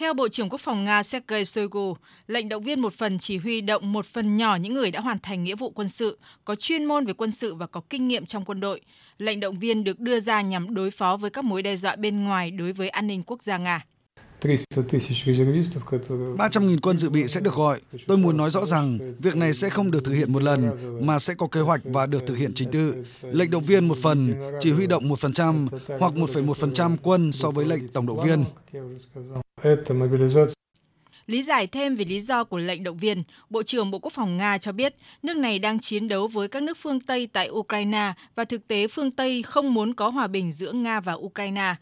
Theo Bộ trưởng Quốc phòng Nga Sergei Shoigu, lệnh động viên một phần chỉ huy động một phần nhỏ những người đã hoàn thành nghĩa vụ quân sự, có chuyên môn về quân sự và có kinh nghiệm trong quân đội. Lệnh động viên được đưa ra nhằm đối phó với các mối đe dọa bên ngoài đối với an ninh quốc gia Nga. 300.000 quân dự bị sẽ được gọi. Tôi muốn nói rõ rằng việc này sẽ không được thực hiện một lần, mà sẽ có kế hoạch và được thực hiện trình tự. Lệnh động viên một phần, chỉ huy động 1% hoặc 1,1% quân so với lệnh tổng động viên. Lý giải thêm về lý do của lệnh động viên, Bộ trưởng Bộ Quốc phòng Nga cho biết nước này đang chiến đấu với các nước phương Tây tại Ukraine và thực tế phương Tây không muốn có hòa bình giữa Nga và Ukraine.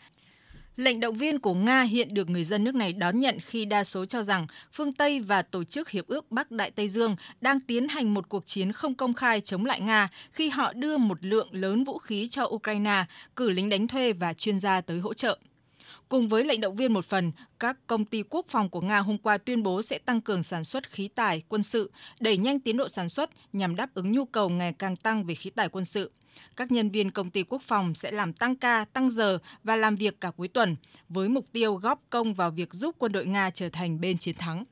Lệnh động viên của Nga hiện được người dân nước này đón nhận khi đa số cho rằng phương Tây và Tổ chức Hiệp ước Bắc Đại Tây Dương đang tiến hành một cuộc chiến không công khai chống lại Nga khi họ đưa một lượng lớn vũ khí cho Ukraine, cử lính đánh thuê và chuyên gia tới hỗ trợ. Cùng với lệnh động viên một phần, các công ty quốc phòng của Nga hôm qua tuyên bố sẽ tăng cường sản xuất khí tài quân sự, đẩy nhanh tiến độ sản xuất nhằm đáp ứng nhu cầu ngày càng tăng về khí tài quân sự. Các nhân viên công ty quốc phòng sẽ làm tăng ca, tăng giờ và làm việc cả cuối tuần, với mục tiêu góp công vào việc giúp quân đội Nga trở thành bên chiến thắng.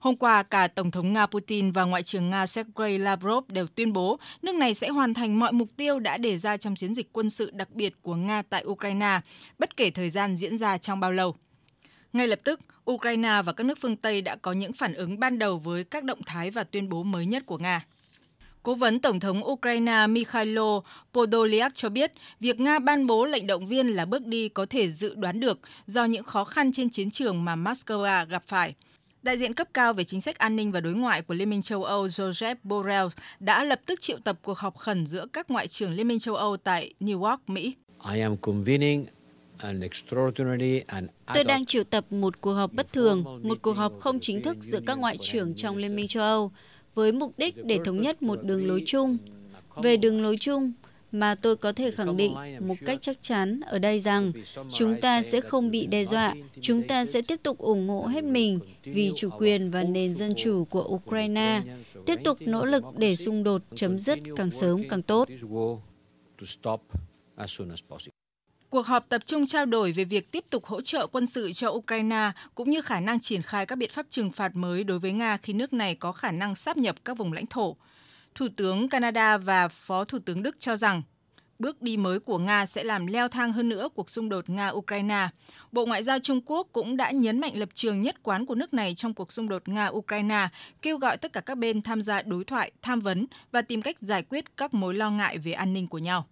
Hôm qua, cả Tổng thống Nga Putin và Ngoại trưởng Nga Sergei Lavrov đều tuyên bố nước này sẽ hoàn thành mọi mục tiêu đã đề ra trong chiến dịch quân sự đặc biệt của Nga tại Ukraine, bất kể thời gian diễn ra trong bao lâu. Ngay lập tức, Ukraine và các nước phương Tây đã có những phản ứng ban đầu với các động thái và tuyên bố mới nhất của Nga. Cố vấn Tổng thống Ukraine Mikhailo Podolyak cho biết việc Nga ban bố lệnh động viên là bước đi có thể dự đoán được do những khó khăn trên chiến trường mà Moscow gặp phải. Đại diện cấp cao về chính sách an ninh và đối ngoại của Liên minh châu Âu Joseph Borrell đã lập tức triệu tập cuộc họp khẩn giữa các ngoại trưởng Liên minh châu Âu tại New York, Mỹ. I am convening Tôi đang triệu tập một cuộc họp bất thường, một cuộc họp không chính thức giữa các ngoại trưởng trong Liên minh châu Âu với mục đích để thống nhất một đường lối chung. Về đường lối chung, mà tôi có thể khẳng định một cách chắc chắn ở đây rằng chúng ta sẽ không bị đe dọa, chúng ta sẽ tiếp tục ủng hộ hết mình vì chủ quyền và nền dân chủ của Ukraine, tiếp tục nỗ lực để xung đột chấm dứt càng sớm càng tốt. Cuộc họp tập trung trao đổi về việc tiếp tục hỗ trợ quân sự cho Ukraine cũng như khả năng triển khai các biện pháp trừng phạt mới đối với Nga khi nước này có khả năng sáp nhập các vùng lãnh thổ. Thủ tướng Canada và Phó Thủ tướng Đức cho rằng bước đi mới của Nga sẽ làm leo thang hơn nữa cuộc xung đột Nga-Ukraine. Bộ Ngoại giao Trung Quốc cũng đã nhấn mạnh lập trường nhất quán của nước này trong cuộc xung đột Nga-Ukraine, kêu gọi tất cả các bên tham gia đối thoại, tham vấn và tìm cách giải quyết các mối lo ngại về an ninh của nhau.